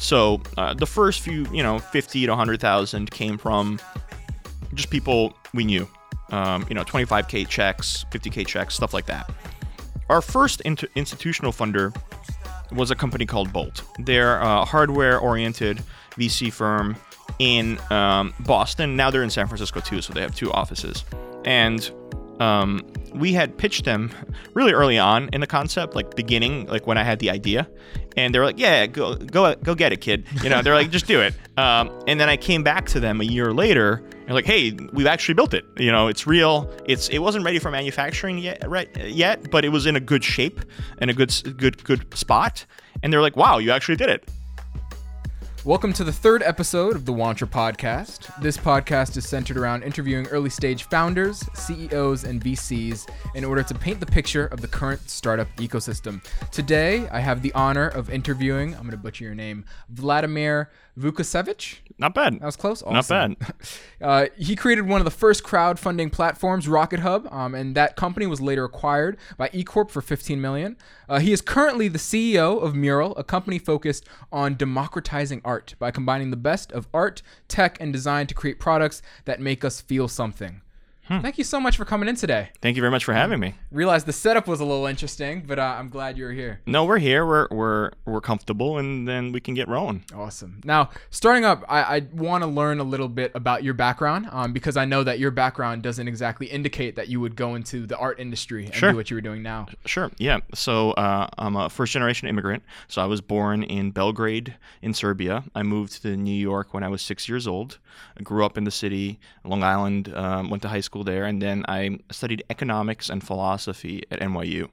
So uh, the first few, you know, 50 to 100,000 came from just people we knew. Um, you know, 25k checks, 50k checks, stuff like that. Our first institutional funder was a company called Bolt. They're a hardware-oriented VC firm in um, Boston. Now they're in San Francisco too, so they have two offices. And um, we had pitched them really early on in the concept, like beginning, like when I had the idea, and they were like, "Yeah, go go go get it, kid." You know, they're like, "Just do it." Um, and then I came back to them a year later, and like, "Hey, we've actually built it. You know, it's real. It's it wasn't ready for manufacturing yet, right yet, but it was in a good shape and a good good good spot." And they're like, "Wow, you actually did it." Welcome to the third episode of the Wantra Podcast. This podcast is centered around interviewing early stage founders, CEOs, and VCs in order to paint the picture of the current startup ecosystem. Today, I have the honor of interviewing, I'm going to butcher your name, Vladimir Vukasevich. Not bad. That was close. Not bad. Uh, he created one of the first crowdfunding platforms, Rocket Hub, um, and that company was later acquired by eCorp for 15 million. Uh, he is currently the CEO of Meural, a company focused on democratizing art by combining the best of art, tech, and design to create products that make us feel something. Thank you so much for coming in today. Thank you very much for having me. Realized the setup was a little interesting, but uh, I'm glad you're here. No, we're here. We're we're we're comfortable, and then we can get rolling. Awesome. Now, starting up, I, I want to learn a little bit about your background um, because I know that your background doesn't exactly indicate that you would go into the art industry and Sure. do what you were doing now. Sure. Yeah. So uh, I'm a first generation immigrant. So I was born in Belgrade in Serbia. I moved to New York when I was six years old. I grew up in the city, Long Island, um, went to high school there, and then I studied economics and philosophy at NYU.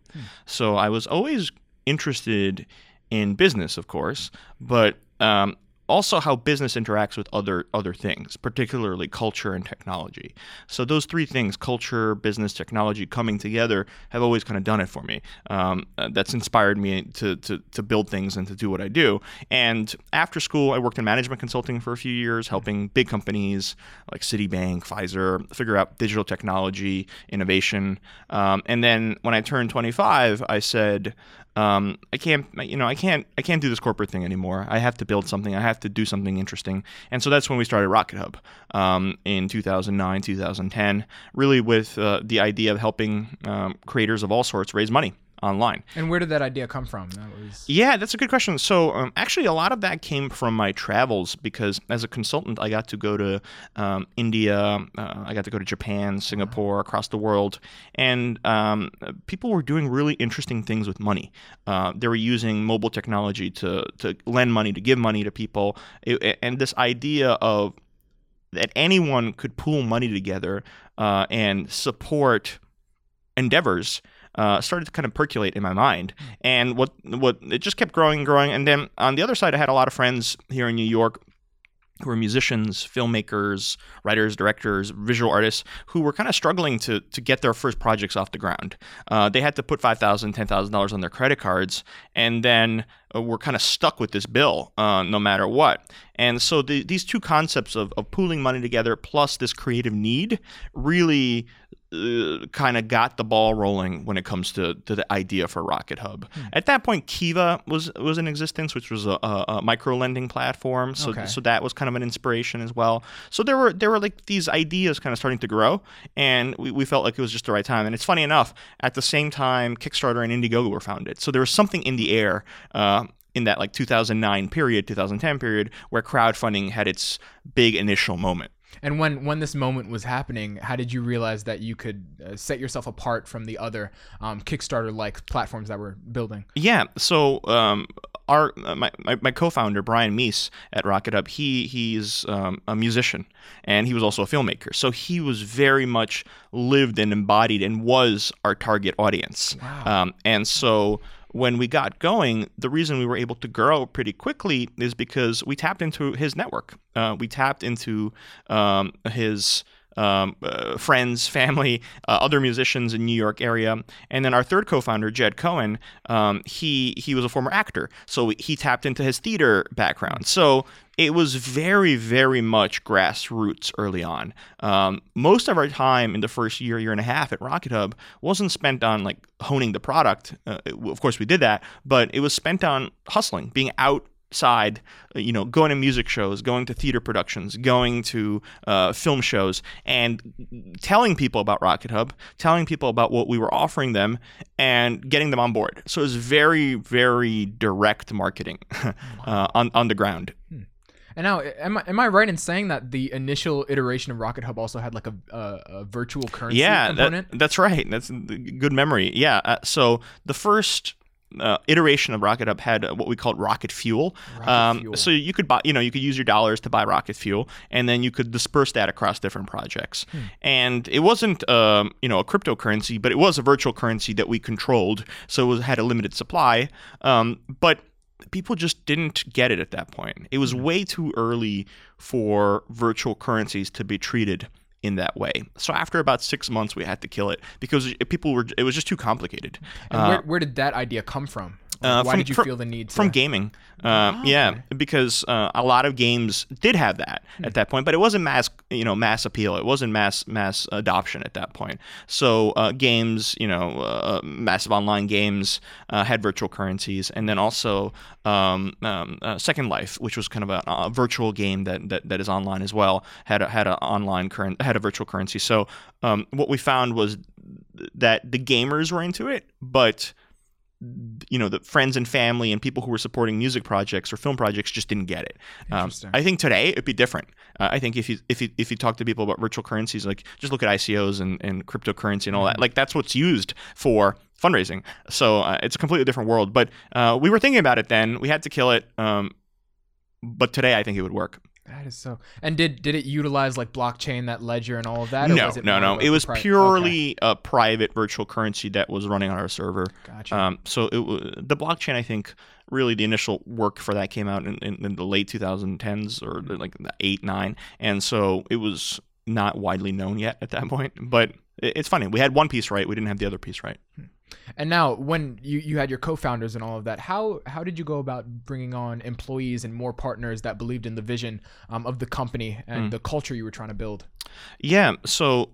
So I was always interested in business, of course, but um, also how business interacts with other other things, particularly culture and technology. So those three things, culture, business, technology, coming together, have always kind of done it for me. Um, uh, that's inspired me to, to to build things and to do what I do. And after school, I worked in management consulting for a few years, helping big companies like Citibank, Pfizer, figure out digital technology, innovation. Um, and then when I turned 25, I said, um, I can't, you know, I can't, I can't do this corporate thing anymore. I have to build something. I have to do something interesting. And so that's when we started Rocket Hub um, in 2009, 2010, really with uh, the idea of helping um, creators of all sorts raise money online. And where did that idea come from? That was Yeah, that's a good question. So, um, actually, a lot of that came from my travels because as a consultant, I got to go to um, India, uh, I got to go to Japan, Singapore, across the world, and um, people were doing really interesting things with money. Uh, they were using mobile technology to to lend money, to give money to people, It- and this idea of that anyone could pool money together uh, and support endeavors uh, started to kind of percolate in my mind. And what what it just kept growing and growing. And then on the other side, I had a lot of friends here in New York who were musicians, filmmakers, writers, directors, visual artists who were kind of struggling to to get their first projects off the ground. Uh, they had to put five thousand, ten thousand dollars on their credit cards, and then uh, were kind of stuck with this bill uh, no matter what. And so the, these two concepts of, of pooling money together plus this creative need really uh, kind of got the ball rolling when it comes to, to the idea for Rocket Hub. At that point, Kiva was was in existence, which was a, a, a micro lending platform. So Okay. so that was kind of an inspiration as well. So there were there were like these ideas kind of starting to grow, and we, we felt like it was just the right time. And it's funny enough, at the same time, Kickstarter and Indiegogo were founded. So there was something in the air. Uh, in that like 2009 period, 2010 period, where crowdfunding had its big initial moment. And when when this moment was happening, how did you realize that you could uh, set yourself apart from the other um, Kickstarter like platforms that were building? Yeah. So um, our uh, my, my, my co-founder Brian Meece at Rocket Hub, he he's um, a musician and he was also a filmmaker. So he was very much lived and embodied and was our target audience. Wow. Um, and so when we got going, the reason we were able to grow pretty quickly is because we tapped into his network. Uh, we tapped into um, his um, uh, friends, family, uh, other musicians in New York area, and then our third co-founder, Jed Cohen, um, he he was a former actor, so he tapped into his theater background. So it was very, very much grassroots early on. Um, most of our time in the first year, year and a half at Rocket Hub wasn't spent on like honing the product. Uh, of course, we did that, but it was spent on hustling, being out side, uh, you know, going to music shows, going to theater productions, going to uh, film shows, and telling people about Rocket Hub, telling people about what we were offering them, and getting them on board. So it was very, very direct marketing uh, on on the ground. And now, am I, am I right in saying that the initial iteration of Rocket Hub also had like a, a, a virtual currency yeah, component? That, that's right. That's a good memory. Yeah. Uh, so the first uh, iteration of Rocket Hub had what we called Rocket Fuel. Rocket um, Fuel. So you could buy, you know, you could use your dollars to buy Rocket Fuel, and then you could disperse that across different projects. Hmm. And it wasn't, um, you know, a cryptocurrency, but it was a virtual currency that we controlled, so it was, had a limited supply. Um, but people just didn't get it at that point. It was Hmm. way too early for virtual currencies to be treated in that way. So after about six months, we had to kill it because people were. It was just too complicated. And Uh, where, where did that idea come from? Uh, Why from- did you from- feel the need to? from gaming. Uh, Ah, yeah, okay. because uh, a lot of games did have that Hmm. at that point, but it wasn't mass, you know, mass appeal. It wasn't mass mass adoption at that point. So uh, games, you know, uh, massive online games uh, had virtual currencies, and then also um, um, uh, Second Life, which was kind of a, a virtual game that, that that is online as well, had a, had a online current had a virtual currency. So um, what we found was that the gamers were into it, but you know the friends and family and people who were supporting music projects or film projects just didn't get it. Um, I think today it'd be different. Uh, I think if you if you if you talk to people about virtual currencies, like just look at ICOs and, and cryptocurrency and all Mm-hmm. that, like that's what's used for fundraising. So uh, it's a completely different world. But uh, we were thinking about it then. We had to kill it. Um, but today I think it would work. That is so. And did did it utilize like blockchain, that ledger, and all of that? or No, was it no, no. It was okay, purely a private virtual currency that was running on our server. Gotcha. Um, so it, the blockchain, I think, really the initial work for that came out in, in, in the late 2010s or like the eight nine, and so it was not widely known yet at that point. But it, it's funny, we had one piece right, we didn't have the other piece right. And now, when you, you had your co-founders and all of that, how how did you go about bringing on employees and more partners that believed in the vision um, of the company and Hmm. the culture you were trying to build? Yeah, so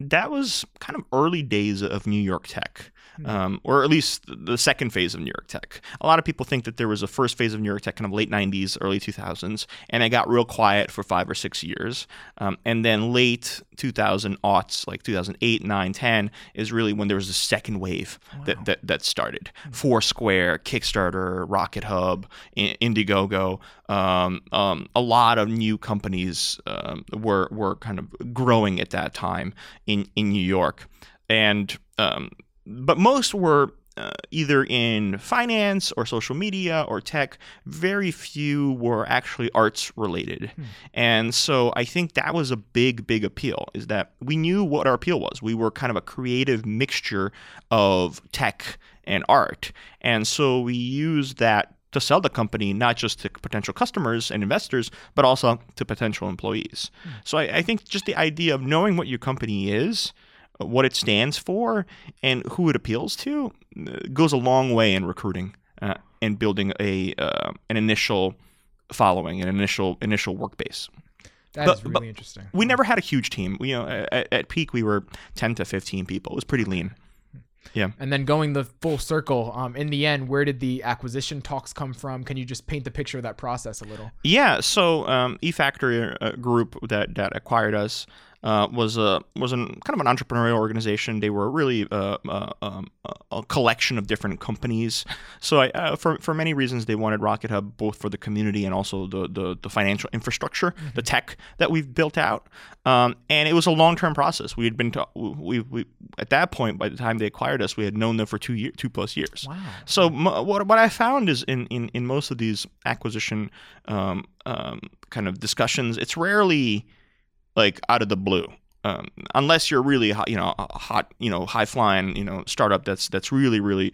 that was kind of early days of New York tech. Um, or at least the second phase of New York tech. A lot of people think that there was a first phase of New York tech, kind of late 90s, early 2000s, and it got real quiet for five or six years. Um, and then late 2000 aughts, like 2008, 9, 10, is really when there was a second wave that, that, that started. Foursquare, Kickstarter, Rocket Hub, Indiegogo, um, um, a lot of new companies um, were were kind of growing at that time in in New York, and um, but most were. Uh, either in finance or social media or tech, very few were actually arts related. And so I think that was a big, big appeal is that we knew what our appeal was. We were kind of a creative mixture of tech and art. And so we used that to sell the company not just to potential customers and investors, but also to potential employees. So I, I think just the idea of knowing what your company is, what it stands for, and who it appeals to goes a long way in recruiting uh, and building a uh, an initial following, an initial initial work base. That But- is really interesting. We never had a huge team. We, you know, at, at peak we were ten to fifteen people. It was pretty lean. Yeah. And then going the full circle, um, in the end, where did the acquisition talks come from? Can you just paint the picture of that process a little? Yeah, so um, EFactor uh, group that that acquired us uh, was a was an kind of an entrepreneurial organization. They were really uh, uh, um, a collection of different companies. So I, uh, for for many reasons, they wanted Rocket Hub both for the community and also the the, the financial infrastructure, the tech that we've built out. Um, and it was a long term process. We had been to, we, we at that point by the time they acquired us, we had known them for two year, two plus years. Wow. So mo- what what I found is in in, in most of these acquisition um, um, kind of discussions, it's rarely like out of the blue. Um, unless you're really you know, hot, you know, high flying, you know, startup that's that's really really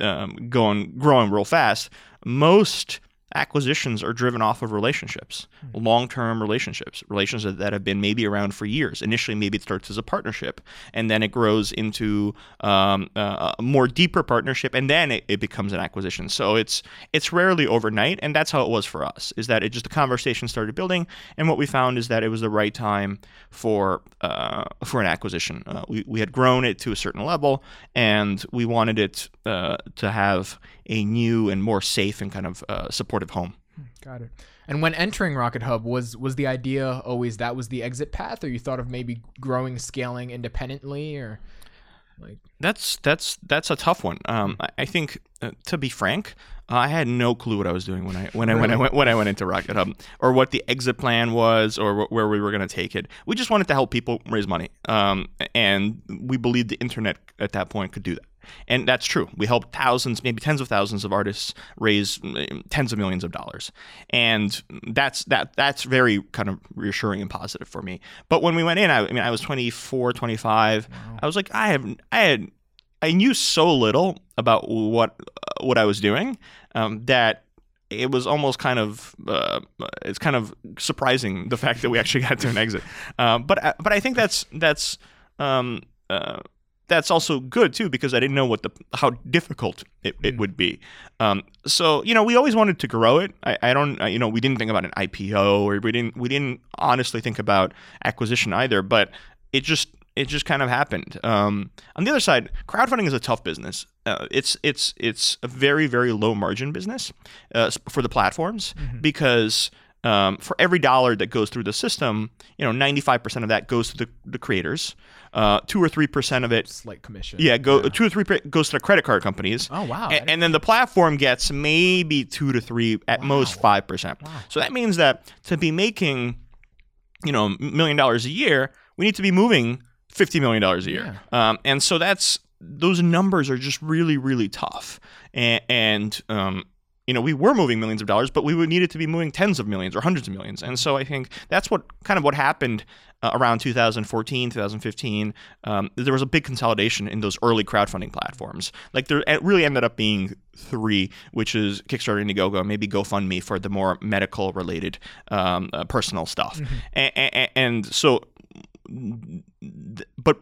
um, going growing real fast. Most acquisitions are driven off of relationships, long-term relationships, relationships that have been maybe around for years. Initially, maybe it starts as a partnership, and then it grows into um, uh, a more deeper partnership, and then it, it becomes an acquisition. So it's it's rarely overnight, and that's how it was for us. Is that it just the conversation started building, and what we found is that it was the right time for uh, for an acquisition. Uh, we we had grown it to a certain level, and we wanted it uh, to have a new and more safe and kind of uh, supportive home. Got it. And when entering Rocket Hub, was was the idea always that was the exit path, or you thought of maybe growing, scaling independently, or like That's that's that's a tough one. Um, I, think, uh, to be frank, uh, I had no clue what I was doing when I when I when I went when I went into Rocket Hub, or what the exit plan was, or wh- where we were going to take it. We just wanted to help people raise money, um, and we believed the internet at that point could do that. And that's true. We helped thousands, maybe tens of thousands of artists raise mm, tens of millions of dollars, and that's that that's very kind of reassuring and positive for me. But when we went in, I, I mean, I was 24, 25. I was like, I have, I had, I knew so little about what what I was doing um, that it was almost kind of uh, it's kind of surprising the fact that we actually got to an exit. Uh, but I- but I think that's that's um, uh, that's also good too because I didn't know what the how difficult it, it would be. Um, so you know we always wanted to grow it. I, I don't uh, you know we didn't think about an IPO or we didn't we didn't honestly think about acquisition either. But it just it just kind of happened. Um, on the other side, crowdfunding is a tough business. Uh, it's it's it's a very very low margin business uh, for the platforms because um, for every dollar that goes through the system, you know, ninety five percent of that goes to the, the creators. Uh, two or three percent of it, slight commission? yeah, go two or three goes to the credit card companies. Oh wow. I A- And, then the platform gets maybe two to three, at most five percent. Wow. So that means that to be making, you know, a million dollars a year, we need to be moving fifty million dollars a year. Um, and so that's those numbers are just really, really tough. And, and um, you know, we were moving millions of dollars, but we would needed to be moving tens of millions or hundreds of millions. And so I think that's what kind of what happened uh, around 2014, 2015. Um, there was a big consolidation in those early crowdfunding platforms. Like there it really ended up being three, which is Kickstarter, Indiegogo, maybe GoFundMe for the more medical related um, uh, personal stuff. A- a- a- and so, but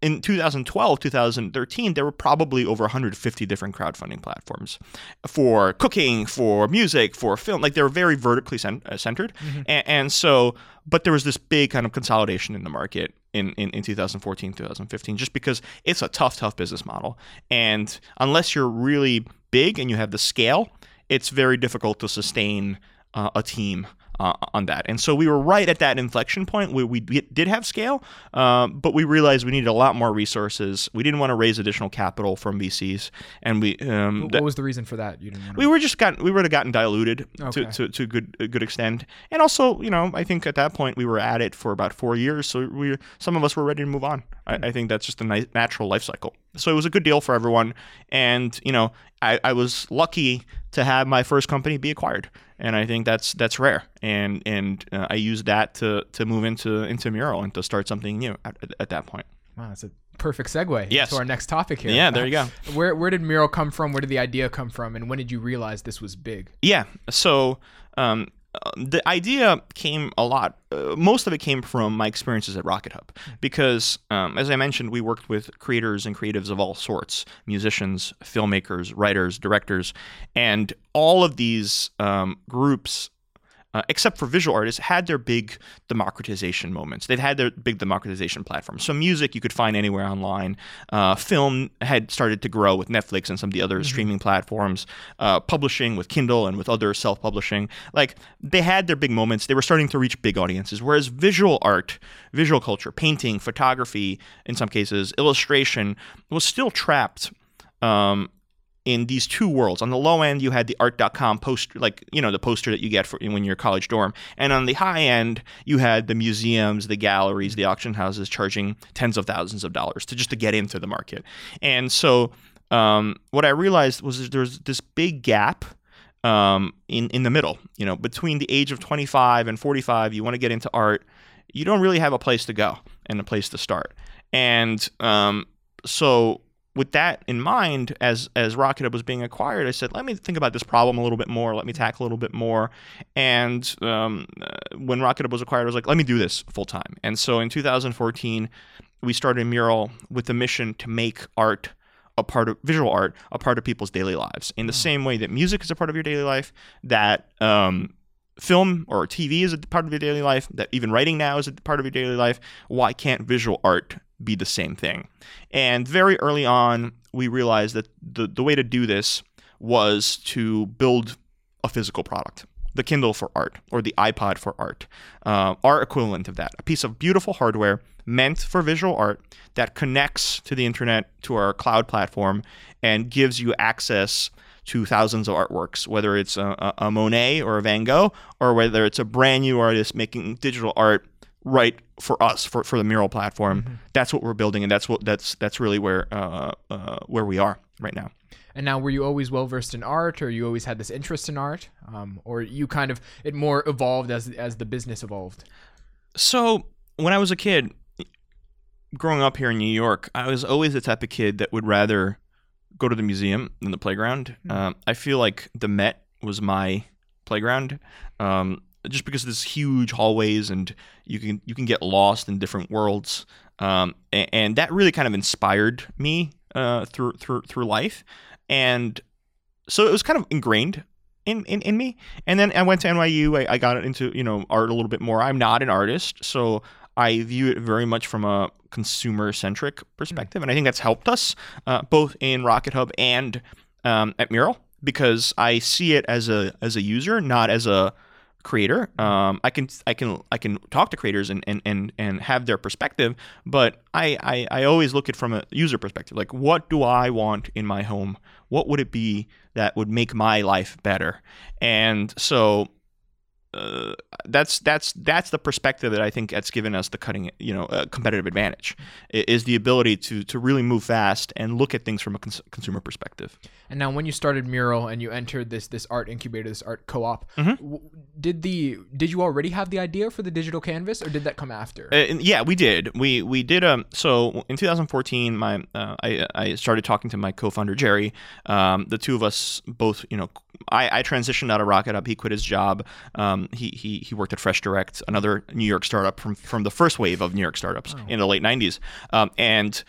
in 2012, 2013, there were probably over 150 different crowdfunding platforms for cooking, for music, for film. Like they were very vertically cent- uh, centered. And, and so, but there was this big kind of consolidation in the market in, in, in 2014, 2015, just because it's a tough, tough business model. And unless you're really big and you have the scale, it's very difficult to sustain uh, a team uh, on that. And so we were right at that inflection point where we did have scale, uh, but we realized we needed a lot more resources. We didn't want to raise additional capital from VCs, and we um, what that- was the reason for that? You didn't we were just got we would have gotten diluted Okay. to, to, to a good a good extent, and also you know I think at that point we were at it for about four years, so we some of us were ready to move on. I, I think that's just a nice, natural life cycle. So it was a good deal for everyone, and you know I, I was lucky to have my first company be acquired, and I think that's that's rare, and and uh, I used that to to move into into Meural and to start something new at, at, at that point. Wow, that's a perfect segue Yes. to our next topic here. Yeah, there you go. Where where did Meural come from? Where did the idea come from? And when did you realize this was big? Yeah. So um, uh, the idea came a lot. Uh, most of it came from my experiences at Rocket Hub, because um, as I mentioned, we worked with creators and creatives of all sorts: musicians, filmmakers, writers, directors, and all of these um, groups. Uh, except for visual artists, had their big democratization moments. They've had their big democratization platforms. So music you could find anywhere online. Uh, film had started to grow with Netflix and some of the other streaming platforms. Uh, publishing with Kindle and with other self-publishing. Like they had their big moments. They were starting to reach big audiences. Whereas visual art, visual culture, painting, photography, in some cases, illustration was still trapped. Um, in these two worlds. On the low end, you had the art.com poster, like, you know, the poster that you get for when you're a college dorm. And on the high end, you had the museums, the galleries, the auction houses charging tens of thousands of dollars to just to get into the market. And so um, what I realized was there's this big gap um, in, in the middle, you know, between the age of 25 and 45, you want to get into art. You don't really have a place to go and a place to start. And um, so with that in mind, as as Rocket Hub was being acquired, I said, let me think about this problem a little bit more. Let me tackle a little bit more. And um, uh, when Rocket Hub was acquired, I was like, let me do this full time. And so in 2014, we started Meural with the mission to make art a part of visual art a part of people's daily lives in the same way that music is a part of your daily life that um, film or TV is a part of your daily life that even writing now is a part of your daily life why can't visual art be the same thing and very early on we realized that the, the way to do this was to build a physical product. The Kindle for art, or the iPod for art, uh, are equivalent of that. A piece of beautiful hardware meant for visual art that connects to the internet, to our cloud platform, and gives you access to thousands of artworks, whether it's a, a Monet or a Van Gogh, or whether it's a brand new artist making digital art right for us for, for the Meural platform. Mm-hmm. that's what we're building and that's what that's that's really where uh, uh, where we are right now. And now were you always well versed in art or you always had this interest in art? Um, or you kind of it more evolved as as the business evolved? So when i was a kid growing up here in new york i was always the type of kid that would rather go to the museum than the playground. Mm-hmm. um, i feel like the met was my playground. Um, just because there's huge hallways and you can you can get lost in different worlds. Um, and, and, that really kind of inspired me uh, through through through life, and so it was kind of ingrained in, in, in me. And then I went to NYU. I, I got into you know art a little bit more. I'm not an artist, so I view it very much from a consumer centric perspective, and I think that's helped us uh, both in Rocket Hub and um, at Meural because I see it as a as a user, not as a creator. Um, I can I can I can talk to creators and and and, and have their perspective, but I, I I always look at from a user perspective. Like, what do I want in my home? What would it be that would make my life better? And so uh, that's that's that's the perspective that I think that's given us the cutting you know competitive advantage is the ability to to really move fast and look at things from a cons- consumer perspective. And now, when you started Meural and you entered this this art incubator, this art co-op, mm-hmm. w- did the did you already have the idea for the digital canvas, or did that come after? Uh, yeah, we did. We we did. Um, so in 2014, my uh, I I started talking to my co-founder Jerry. Um, the two of us both, you know, I, I transitioned out of Rocket Hub. He quit his job. Um, he he he worked at Fresh Direct, another New York startup from from the first wave of New York startups oh. in the late 90s, um, and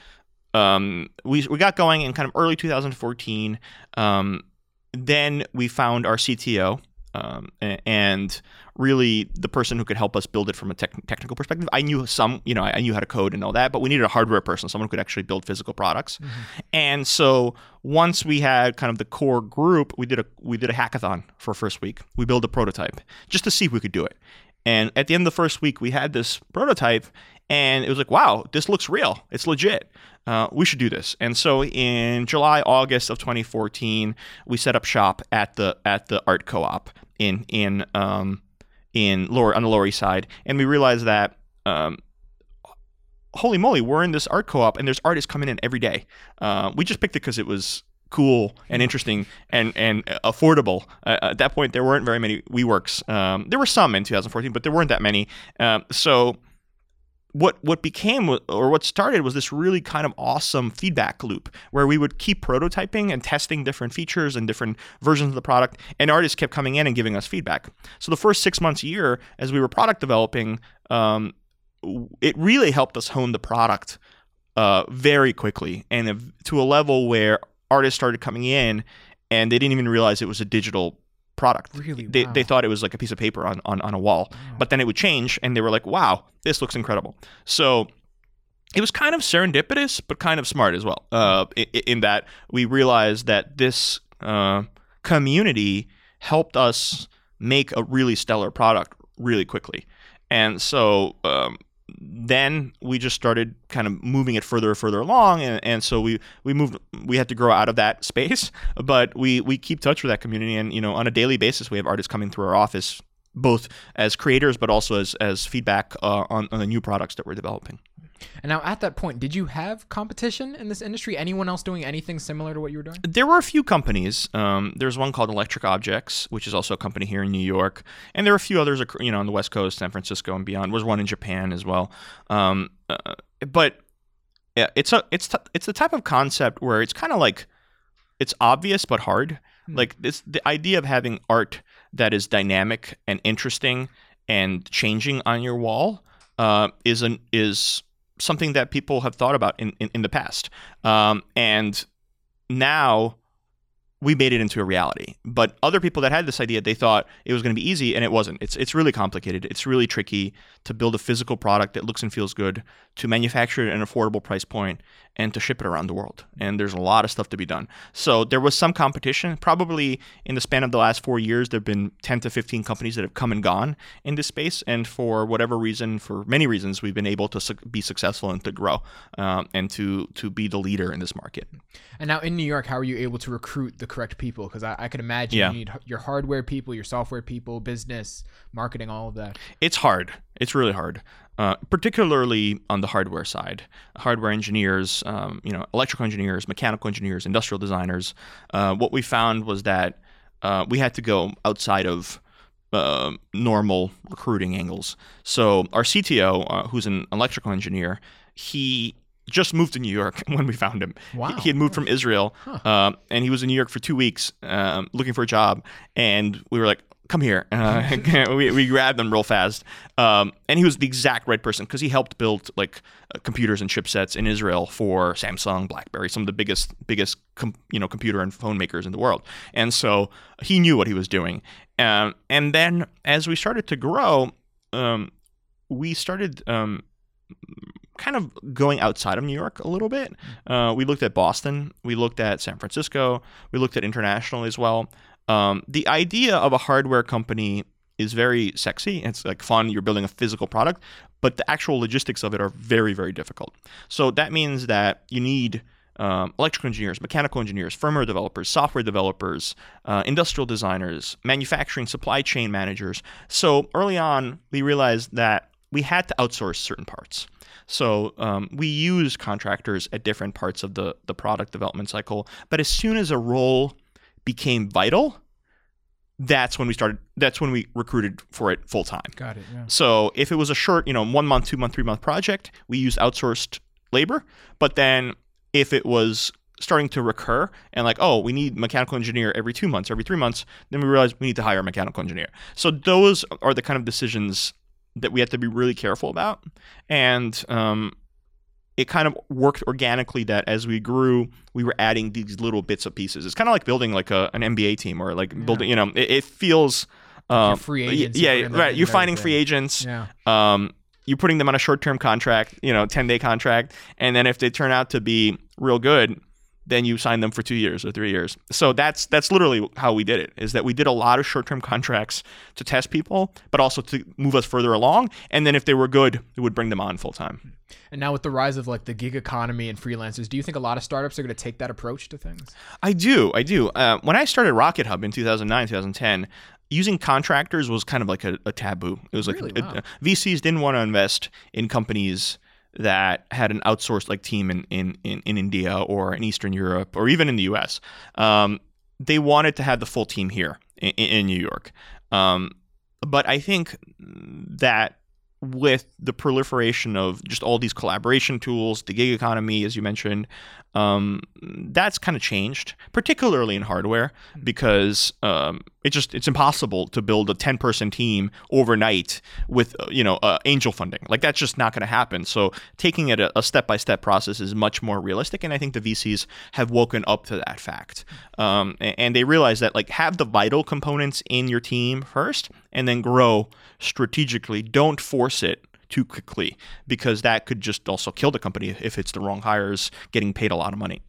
um, we we got going in kind of early 2014. Um, then we found our CTO, um, and really the person who could help us build it from a tech- technical perspective. I knew some, you know, I knew how to code and all that, but we needed a hardware person, someone who could actually build physical products. Mm-hmm. And so once we had kind of the core group, we did a we did a hackathon for first week. We built a prototype just to see if we could do it. And at the end of the first week, we had this prototype, and it was like, wow, this looks real. It's legit. Uh, we should do this. And so in July, August of 2014, we set up shop at the at the art co-op in in um, in lower on the Lower East Side, and we realized that. Um, holy moly, we're in this art co-op, and there's artists coming in every day. Uh, we just picked it because it was cool and interesting and and affordable. Uh, at that point, there weren't very many WeWorks. Um, there were some in 2014, but there weren't that many. Um, so what what became or what started was this really kind of awesome feedback loop where we would keep prototyping and testing different features and different versions of the product and artists kept coming in and giving us feedback. So the first six months a year as we were product developing um, it really helped us hone the product uh, very quickly and to a level where artists started coming in and they didn't even realize it was a digital product. Really? They, wow. they thought it was like a piece of paper on, on, on a wall. Wow. But then it would change and they were like, wow, this looks incredible. So it was kind of serendipitous, but kind of smart as well, uh, in, in, that we realized that this uh, community helped us make a really stellar product really quickly. And so um, then we just started kind of moving it further and further along and, and so we we moved we had to grow out of that space but we we keep touch with that community and you know on a daily basis we have artists coming through our office both as creators but also as as feedback uh, on, on the new products that we're developing and now, at that point, did you have competition in this industry? Anyone else doing anything similar to what you were doing? There were a few companies. Um, there's one called Electric Objects, which is also a company here in New York, and there are a few others, you know, on the West Coast, San Francisco, and beyond. There Was one in Japan as well. Um, uh, but yeah, it's a it's t- it's the type of concept where it's kind of like it's obvious but hard. Hmm. Like this, the idea of having art that is dynamic and interesting and changing on your wall uh, is an is something that people have thought about in, in, in the past. Um, and now we made it into a reality. But other people that had this idea, they thought it was going to be easy, and it wasn't. It's it's really complicated. It's really tricky to build a physical product that looks and feels good, to manufacture it at an affordable price point, and to ship it around the world. And there's a lot of stuff to be done. So there was some competition. Probably in the span of the last four years, there have been 10 to 15 companies that have come and gone in this space. And for whatever reason, for many reasons, we've been able to su- be successful and to grow um, and to to be the leader in this market. And now in New York, how are you able to recruit the correct people? Because I, I can imagine Yeah. you need your hardware people, your software people, business, marketing, all of that. It's hard. It's really hard, uh, particularly on the hardware side. Hardware engineers, um, you know, electrical engineers, mechanical engineers, industrial designers. Uh, what we found was that uh, we had to go outside of uh, normal recruiting angles. So our CTO, uh, who's an electrical engineer, he just moved to New York when we found him. He- Wow. He, had moved from Israel, uh, and he was in New York for two weeks um, looking for a job. And we were like, "Come here!" Uh, we, we grabbed him real fast, um, and he was the exact right person because he helped build like uh, computers and chipsets in Israel for Samsung, BlackBerry, some of the biggest biggest com- you know computer and phone makers in the world. And so he knew what he was doing. Um, and then as we started to grow, um, we started um, kind of going outside of New York a little bit. Uh, we looked at Boston, we looked at San Francisco, we looked at international as well. Um, the idea of a hardware company is very sexy. It's like fun. You're building a physical product, but the actual logistics of it are very, very difficult. So that means that you need um, electrical engineers, mechanical engineers, firmware developers, software developers, uh, industrial designers, manufacturing, supply chain managers. So early on, we realized that we had to outsource certain parts. So um, we use contractors at different parts of the, the product development cycle. But as soon as a role became vital, that's when we started. That's when we recruited for it full time. Got it. Yeah. So if it was a short, you know, one month, two month, three month project, we used outsourced labor. But then if it was starting to recur and like, oh, we need mechanical engineer every two months, every three months, then we realized we need to hire a mechanical engineer. So those are the kind of decisions that we have to be really careful about. And um, it kind of worked organically that as we grew, we were adding these little bits of pieces. It's kind of like building like a, an NBA team or like building, you know, it, it feels. Um, free agents, you Yeah, right. You're finding everything. free agents. Yeah. Um, you're putting them on a short-term contract, you know, 10-day contract, and then if they turn out to be real good, then you sign them for two years or three years. So that's that's literally how we did it. Is that we did a lot of short-term contracts to test people, but also to move us further along. And then if they were good, we would bring them on full time. And now with the rise of like the gig economy and freelancers, do you think a lot of startups are going to take that approach to things? I do, I do. Uh, when I started Rocket Hub in 2009, 2010, using contractors was kind of like a, a taboo. It was like Really? a- Wow. a- VCs didn't want to invest in companies that had an outsourced like team in, in, in, in India or in Eastern Europe or even in the US. Um, they wanted to have the full team here in, in New York. Um, but I think that with the proliferation of just all these collaboration tools, the gig economy, as you mentioned, um, that's kind of changed, particularly in hardware, because um, it just it's impossible to build a ten person team overnight with uh, you know uh, angel funding. Like that's just not going to happen. So taking it a step by step process is much more realistic, and I think the VCs have woken up to that fact, um, and they realize that like have the vital components in your team first, and then grow strategically. Don't force it too quickly because that could just also kill the company if it's the wrong hires getting paid a lot of money.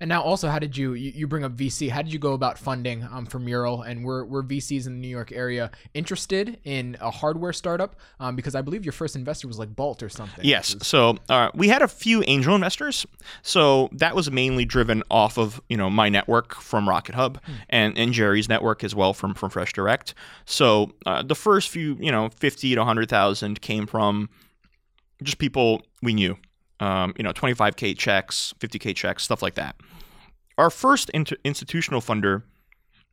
And now, also, how did you you, you bring up VC? How did you go about funding um, for Meural? And were were VCs in the New York area interested in a hardware startup? Um, because I believe your first investor was like Bolt or something. Yes. So uh, we had a few angel investors. So that was mainly driven off of you know my network from Rocket Hub and, and Jerry's network as well from from Fresh Direct. So uh, the first few you know fifty to hundred thousand came from just people we knew. Um, you know, 25k checks, 50k checks, stuff like that. Our first inter- institutional funder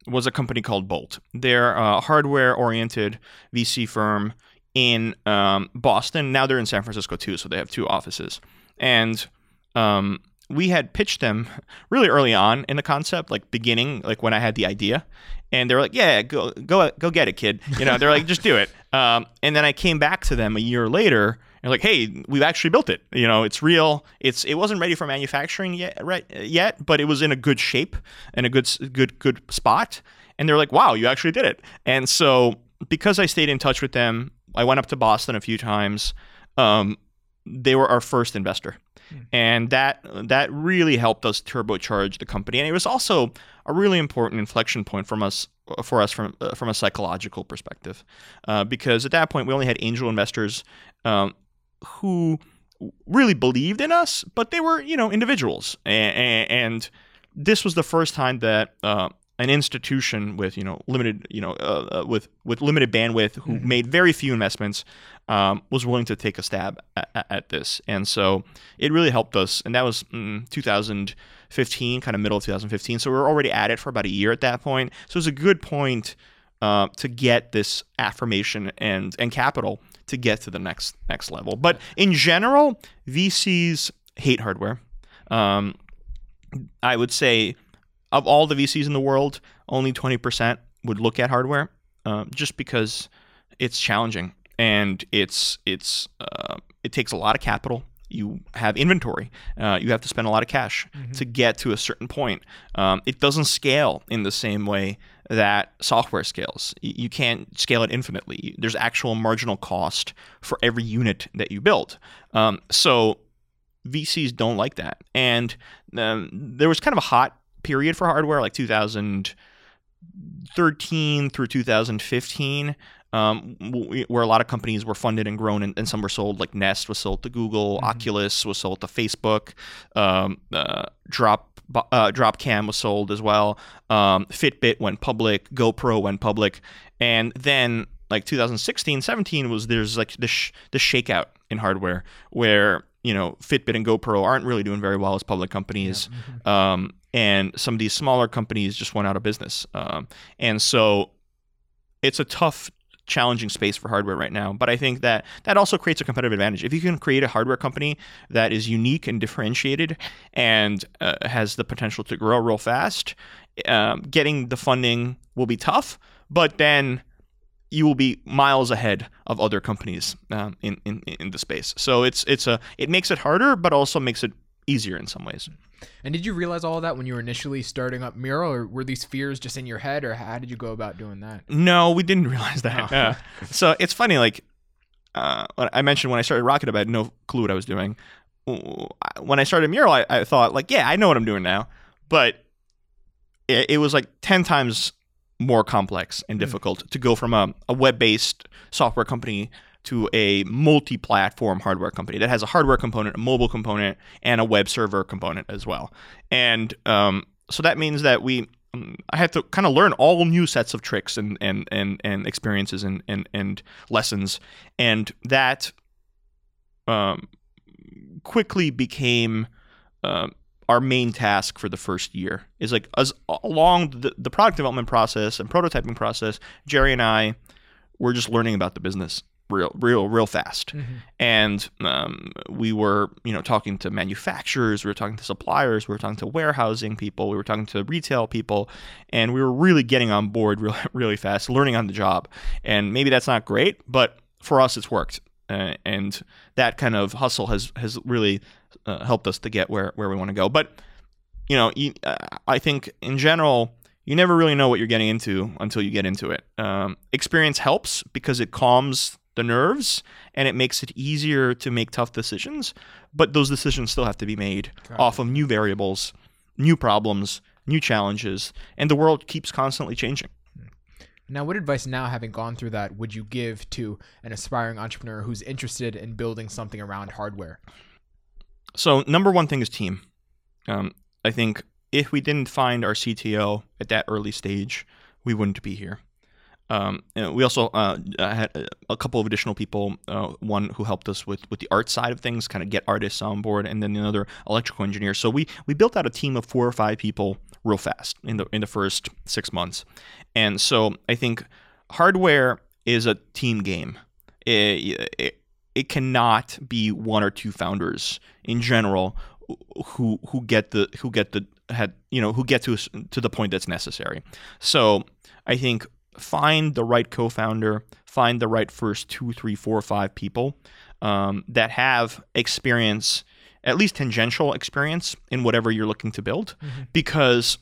was a company called Bolt. They're a hardware-oriented VC firm in um, Boston. Now they're in San Francisco too, so they have two offices. And um, we had pitched them really early on in the concept, like beginning, like when I had the idea, and they were like, "Yeah, go go go get it, kid." You know, they're like, "Just do it." Um, and then I came back to them a year later. And like, hey, we've actually built it. You know, it's real. It's it wasn't ready for manufacturing yet, right? Yet, but it was in a good shape and a good good good spot. And they're like, wow, you actually did it. And so because I stayed in touch with them, I went up to Boston a few times. Um, they were our first investor. and that that really helped us turbocharge the company. And it was also a really important inflection point from us for us from uh, from a psychological perspective, uh, because at that point we only had angel investors um, who really believed in us, but they were you know individuals, and, and this was the first time that uh, an institution with you know limited you know uh, uh, with with limited bandwidth who mm-hmm. made very few investments um, was willing to take a stab at, at, this, and so it really helped us. And that was mm, 2015, kind of middle of 2015. So we were already at it for about a year at that point. So it was a good point uh, to get this affirmation and and capital to get to the next next level. But in general, VCs hate hardware. Um, I would say of all the VCs in the world, only 20% would look at hardware, uh, just because it's challenging and it's it's uh, it takes a lot of capital. You have inventory. Uh, you have to spend a lot of cash mm-hmm. to get to a certain point. Um, it doesn't scale in the same way that software scales. You can't scale it infinitely. There's actual marginal cost for every unit that you build. Um, so VCs don't like that. And um, there was kind of a hot period for hardware, like 2013 through 2015. Um, where a lot of companies were funded and grown, and, and, some were sold. Like Nest was sold to Google, mm-hmm. Oculus was sold to Facebook, um, uh, Drop uh, Dropcam was sold as well. Um, Fitbit went public, GoPro went public, and then like 2016, 17 was there's like the sh- the shakeout in hardware where you know Fitbit and GoPro aren't really doing very well as public companies. Yeah. Mm-hmm. Um, and some of these smaller companies just went out of business. Um, and so it's a tough, challenging space for hardware right now. But I think that that also creates a competitive advantage. If you can create a hardware company that is unique and differentiated and uh, has the potential to grow real fast, um, getting the funding will be tough. But then you will be miles ahead of other companies um, in, in in the space. So it's it's a it makes it harder, but also makes it easier in some ways. And did you realize all that when you were initially starting up Meural, or were these fears just in your head, or how did you go about doing that? No, we didn't realize that. Oh. Uh, so it's funny, like uh, I mentioned when I started Rocket I had no clue what I was doing. When I started Meural, I, I thought like, yeah, I know what I'm doing now, but it, it was like ten times more complex and hmm. difficult mm. to go from a, a web-based software company to a multi-platform hardware company that has a hardware component, a mobile component, and a web server component as well. And um, so that means that we I had to kind of learn all new sets of tricks and and and, and experiences and, and and lessons, and that um, quickly became uh, our main task for the first year. Is like as along the, the product development process and prototyping process, Jerry and I were just learning about the business real, real, real fast. Mm-hmm. And um, we were, you know, talking to manufacturers, we were talking to suppliers, we were talking to warehousing people, we were talking to retail people, and we were really getting on board really, really fast, learning on the job. And maybe that's not great, but for us, it's worked. Uh, and that kind of hustle has has really uh, helped us to get where where we want to go. But you know, uh, I think in general you never really know what you're getting into until you get into it. Um, experience helps because it calms the nerves and it makes it easier to make tough decisions. But those decisions still have to be made off of new variables, new problems, new challenges, and the world keeps constantly changing. Now, what advice now, having gone through that, would you give to an aspiring entrepreneur who's interested in building something around hardware? So, number one thing is team. Um, I think if we didn't find our CTO at that early stage, we wouldn't be here. Um, we also uh, had a couple of additional people. Uh, one who helped us with, with the art side of things, kind of get artists on board, and then another electrical engineer. So we we built out a team of four or five people real fast in the in the first six months. And so I think hardware is a team game. It, it, it cannot be one or two founders in general who who get the who get the had you know who get to to the point that's necessary. So I think find the right co-founder, find the right first two, three, four, five people um, that have experience, at least tangential experience in whatever you're looking to build, mm-hmm. because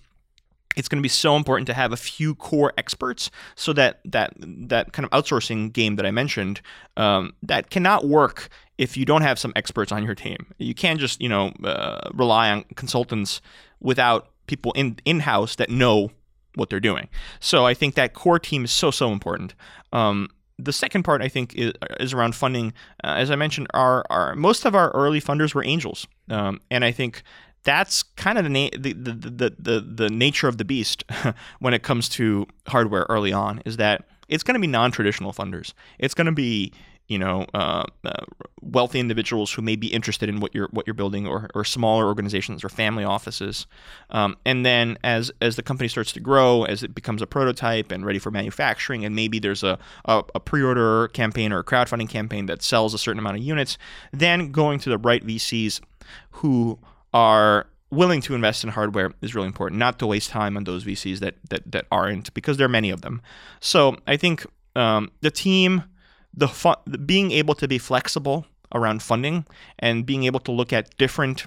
it's going to be so important to have a few core experts so that that that kind of outsourcing game that I mentioned um, that cannot work if you don't have some experts on your team. You can't just you know uh, rely on consultants without people in in house that know what they're doing. So I think that core team is so so important. Um, the second part I think is, is around funding. Uh, as I mentioned, our, our most of our early funders were angels, um, and I think that's kind of the, na- the, the, the, the, the nature of the beast when it comes to hardware early on is that it's going to be non-traditional funders. It's going to be you know uh, uh, wealthy individuals who may be interested in what you're what you're building or, or smaller organizations or family offices. Um, and then as as the company starts to grow as it becomes a prototype and ready for manufacturing and maybe there's a, a, a pre-order campaign or a crowdfunding campaign that sells a certain amount of units then going to the right VCs who are willing to invest in hardware is really important. Not to waste time on those VCs that that, that aren't because there are many of them. So I think um, the team the fu- being able to be flexible around funding and being able to look at different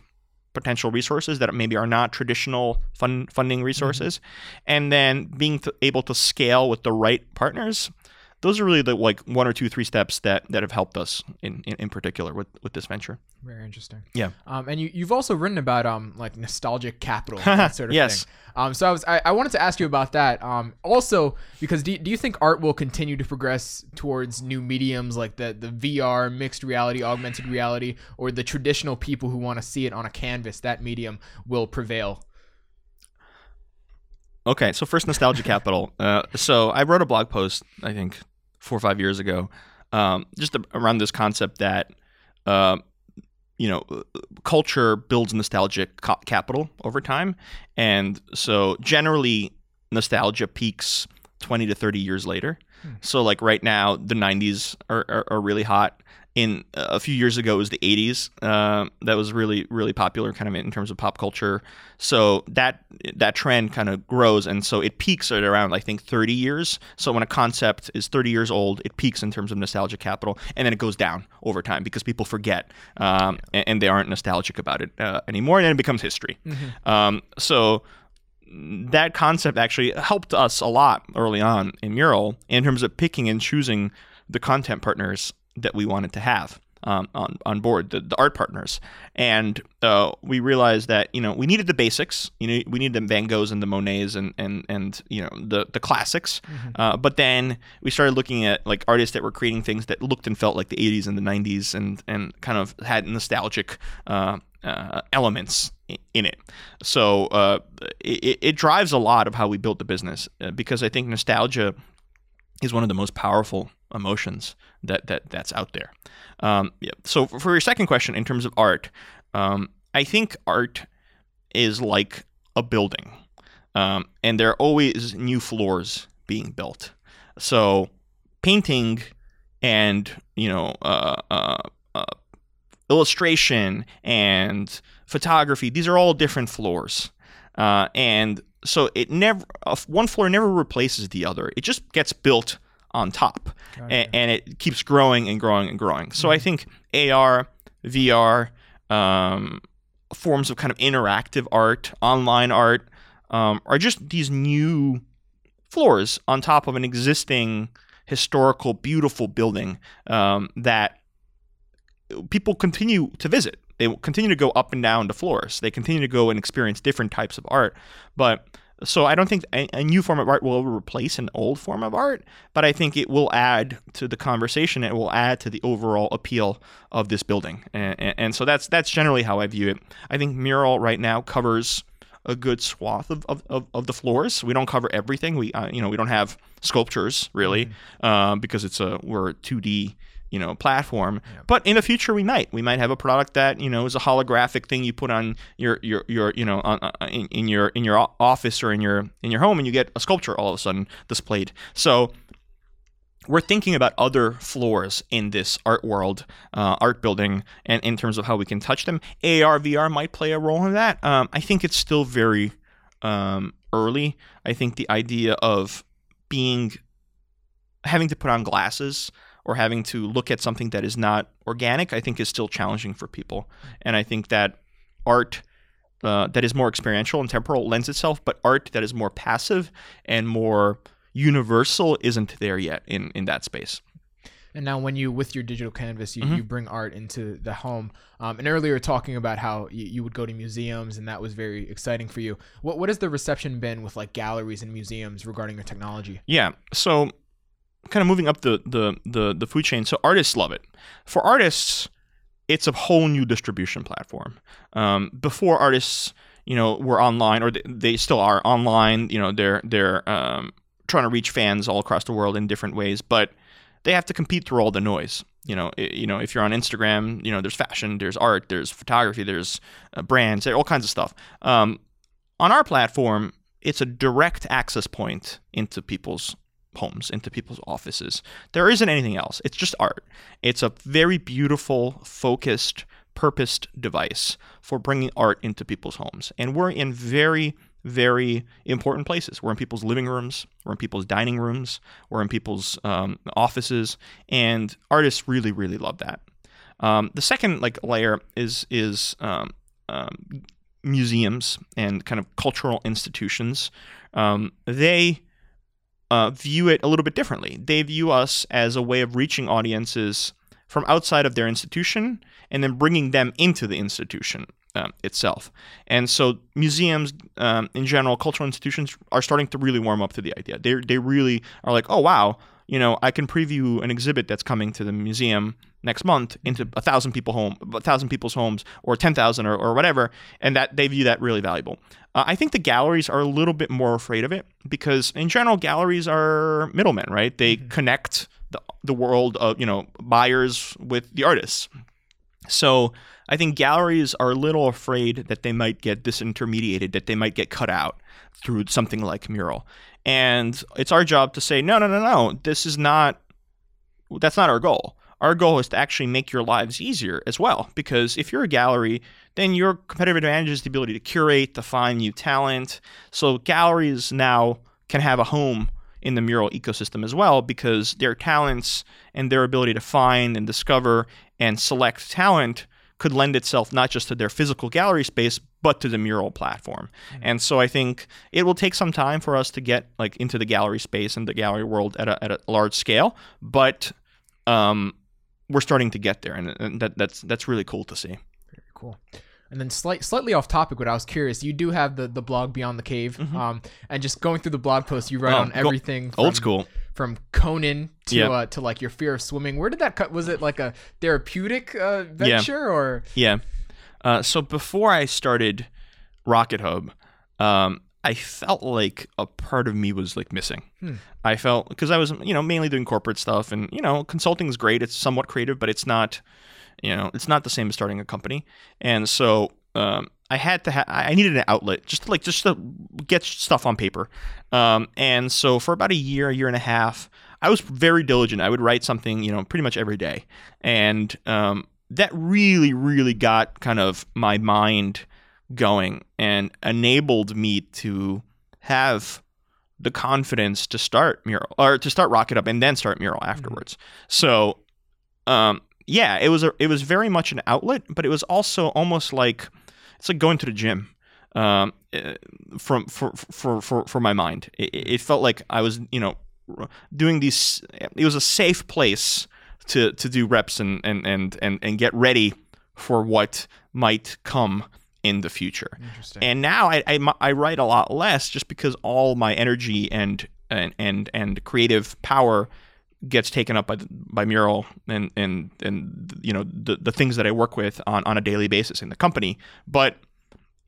potential resources that maybe are not traditional fund, funding resources mm-hmm. and then being able to scale with the right partners those are really the like one or two three steps that that have helped us in in, in particular with with this venture. Very interesting. Yeah. Um, and you, you've also written about um like nostalgic capital that sort of yes. thing. Um so i was I, I wanted to ask you about that. Um also because do, do you think art will continue to progress towards new mediums like the the vr mixed reality augmented reality or the traditional people who want to see it on a canvas that medium will prevail? Okay, so first nostalgia capital. Uh, so I wrote a blog post, I think four or five years ago, um, just around this concept that uh, you know culture builds nostalgic co- capital over time, and so generally nostalgia peaks twenty to thirty years later. Hmm. So like right now, the '90s are, are, are really hot in a few years ago it was the 80s uh, that was really really popular kind of in terms of pop culture. So that that trend kind of grows and so it peaks at around i think 30 years. So when a concept is 30 years old it peaks in terms of nostalgia capital and then it goes down over time because people forget um, and, and, they aren't nostalgic about it uh, anymore and then it becomes history. Mm-hmm. um, so that concept actually helped us a lot early on in Meural in terms of picking and choosing the content partners that we wanted to have um, on on board the, the art partners, and uh, we realized that you know we needed the basics. You know, we needed the Van Goghs and the Monets and and and you know the the classics. Mm-hmm. Uh, but then we started looking at like artists that were creating things that looked and felt like the 80s and the 90s, and and kind of had nostalgic. Uh, uh, elements in it. So uh, it, it, drives a lot of how we built the business uh, because I think nostalgia is one of the most powerful emotions that that that's out there. Um, yeah. So for your second question, in terms of art, um, I think art is like a building, um, and there are always new floors being built. So painting and you know uh, uh, uh, illustration and photography these are all different floors uh, and so it never one floor never replaces the other it just gets built on top, and, and, it keeps growing and growing and growing. So mm-hmm. I think AR, VR, um, forms of kind of interactive art, online art, um, are just these new floors on top of an existing historical, beautiful building um, that people continue to visit. They continue to go up and down the floors. They continue to go and experience different types of art, but so I don't think a, a, new form of art will replace an old form of art, but I think it will add to the conversation. It will add to the overall appeal of this building, and, and, and so that's that's generally how I view it. I think Meural right now covers a good swath of, of, of, of the floors. We don't cover everything. We uh, you know we don't have sculptures really mm-hmm. uh, because it's a we're a 2D you know platform but in the future we might we might have a product that you know is a holographic thing you put on your your your you know on, uh, in, in your in your office or in your in your home and you get a sculpture all of a sudden displayed so we're thinking about other floors in this art world, uh, art building, and in terms of how we can touch them. AR, VR might play a role in that. Um, I think it's still very um, early. I think the idea of being having to put on glasses or having to look at something that is not organic, I think is still challenging for people. And I think that art uh, that is more experiential and temporal lends itself, but art that is more passive and more universal isn't there yet in in that space. And now, when you with your digital canvas, you, Mhm. you bring art into the home. Um, and earlier, talking about how you, you would go to museums, and that was very exciting for you. What what has the reception been with like galleries and museums regarding your technology? Yeah. So kind of moving up the the the, the food chain. So artists love it. For artists, it's a whole new distribution platform. Um, before artists, you know, were online, or they, they still are online. You know, they're they're um, trying to reach fans all across the world in different ways, but they have to compete through all the noise. You know, i- you know, if you're on Instagram, you know, there's fashion, there's art, there's photography, there's uh, brands, all kinds of stuff. Um, on our platform, it's a direct access point into people's homes, into people's offices. There isn't anything else. It's just art. It's a very beautiful, focused, purposed device for bringing art into people's homes. And we're in very, very important places. We're in people's living rooms, we're in people's dining rooms, we're in people's um, offices, and artists really, really love that. Um, the second like layer is is um, um, museums and kind of cultural institutions. Um, they uh, view it a little bit differently. They view us as a way of reaching audiences from outside of their institution and then bringing them into the institution um, itself. And so museums, um, in general, cultural institutions are starting to really warm up to the idea. They they really are like, oh wow, you know, I can preview an exhibit that's coming to the museum next month into a thousand people home, a thousand people's homes, or ten thousand, or, or whatever, and that they view that really valuable. Uh, I think the galleries are a little bit more afraid of it because, in general, galleries are middlemen, right? They connect the the world of you know buyers with the artists. So I think galleries are a little afraid that they might get disintermediated, that they might get cut out through something like Meural. And it's our job to say, no, no, no, no, this is not, that's not our goal. Our goal is to actually make your lives easier as well. Because if you're a gallery, then your competitive advantage is the ability to curate, to find new talent. So galleries now can have a home in the Meural ecosystem as well because their talents and their ability to find and discover and select talent could lend itself not just to their physical gallery space but to the Meural platform. And so I think it will take some time for us to get like into the gallery space and the gallery world at a, at a large scale, but um, we're starting to get there, and, and that, that's that's really cool to see. Very cool. And then slight, slightly off topic, but I was curious. You do have the, the blog Beyond the Cave, um, and just going through the blog post, you write Oh, on everything. Old from- school. from Conan to Yeah. uh, to like your fear of swimming. Where did that cut? Was it like a therapeutic uh, venture or? Yeah. Uh, so before I started Rocket Hub, um, I felt like a part of me was like missing. Hmm. I felt because I was, you know, mainly doing corporate stuff, and you know, consulting is great. It's somewhat creative, but it's not, you know, it's not the same as starting a company. And so um, I had to, ha- I needed an outlet just to, like just to get stuff on paper. Um, and so for about a year, a year and a half, I was very diligent. I would write something, you know, pretty much every day, and um, that really, really got kind of my mind going and enabled me to have the confidence to start Meural or to start Rocket Hub and then start Meural afterwards so um yeah it was a it was very much an outlet but it was also almost like it's like going to the gym um eh, from for for for, for my mind it, it felt like i was you know doing these it was a safe place to to do reps and and and and, and get ready for what might come in the future Interesting. and now I, I, I write a lot less just because all my energy and and and, and creative power gets taken up by by Meural and and and you know the, the things that I work with on, on a daily basis in the company. But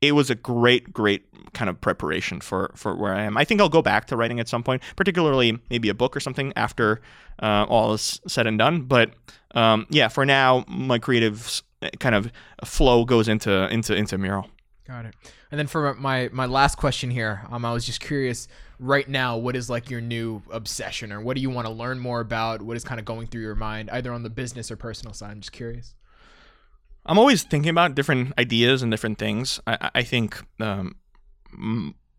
it was a great great kind of preparation for for where I am. I think I'll go back to writing at some point particularly maybe a book or something after uh, all is said and done. But um, yeah for now my creative kind of flow goes into into into Meural Got it. And then for my my last question here, um, I was just curious. Right now, what is like your new obsession, or what do you want to learn more about? What is kind of going through your mind, either on the business or personal side? I'm just curious. I'm always thinking about different ideas and different things. I, I- think um,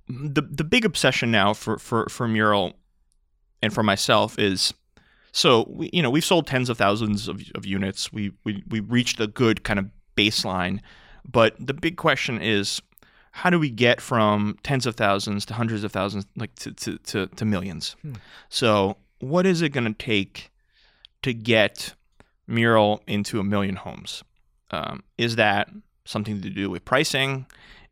the the big obsession now for, for, for Meural and for myself is so we, you know we've sold tens of thousands of, of units. We, we we reached a good kind of baseline, but the big question is how do we get from tens of thousands to hundreds of thousands, like to to to, to millions? Hmm. So what is it going to take to get Meural into a million homes? Um, is that something to do with pricing?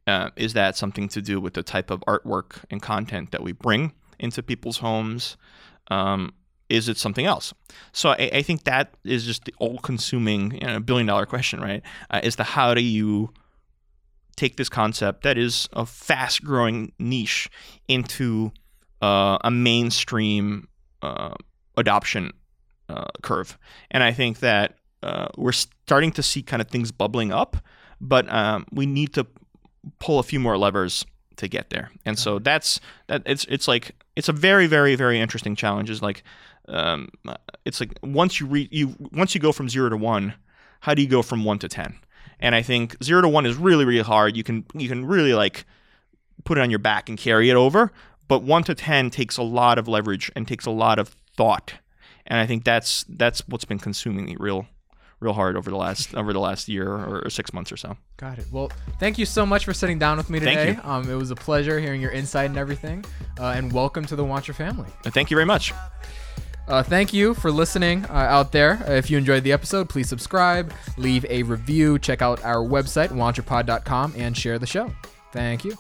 Uh, is that something to do with the type of artwork and content that we bring into people's homes? Um, is it something else? So I, I think that is just the all-consuming you know, billion dollar question, right? Uh, is the how do you take this concept that is a fast-growing niche into uh, a mainstream uh, adoption uh, curve? And I think that uh, we're starting to see kind of things bubbling up, but um, we need to pull a few more levers to get there. And so that's that. It's it's like it's a very very very interesting challenge. Is like um, it's like once you re- you once you go from zero to one, how do you go from one to ten? And I think zero to one is really really hard. You can you can really like put it on your back and carry it over. But one to ten takes a lot of leverage and takes a lot of thought. And I think that's that's what's been consuming me real real hard over the last over the last year or six months or so. Got it. Well, thank you so much for sitting down with me Thank today. you. Um, it was a pleasure hearing your insight and everything. Uh, and welcome to the Wancher family. Thank you very much. Uh, thank you for listening uh, out there. Uh, if you enjoyed the episode, please subscribe, leave a review, check out our website, wancherpod.com, and share the show. Thank you.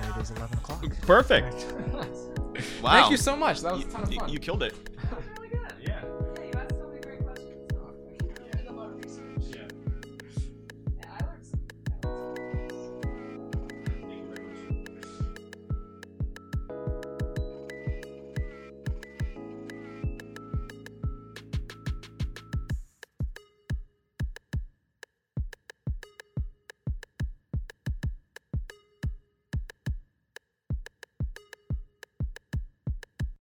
And it is 11 o'clock. Perfect. Wow. Thank you so much. That was a ton of You, fun. you killed it.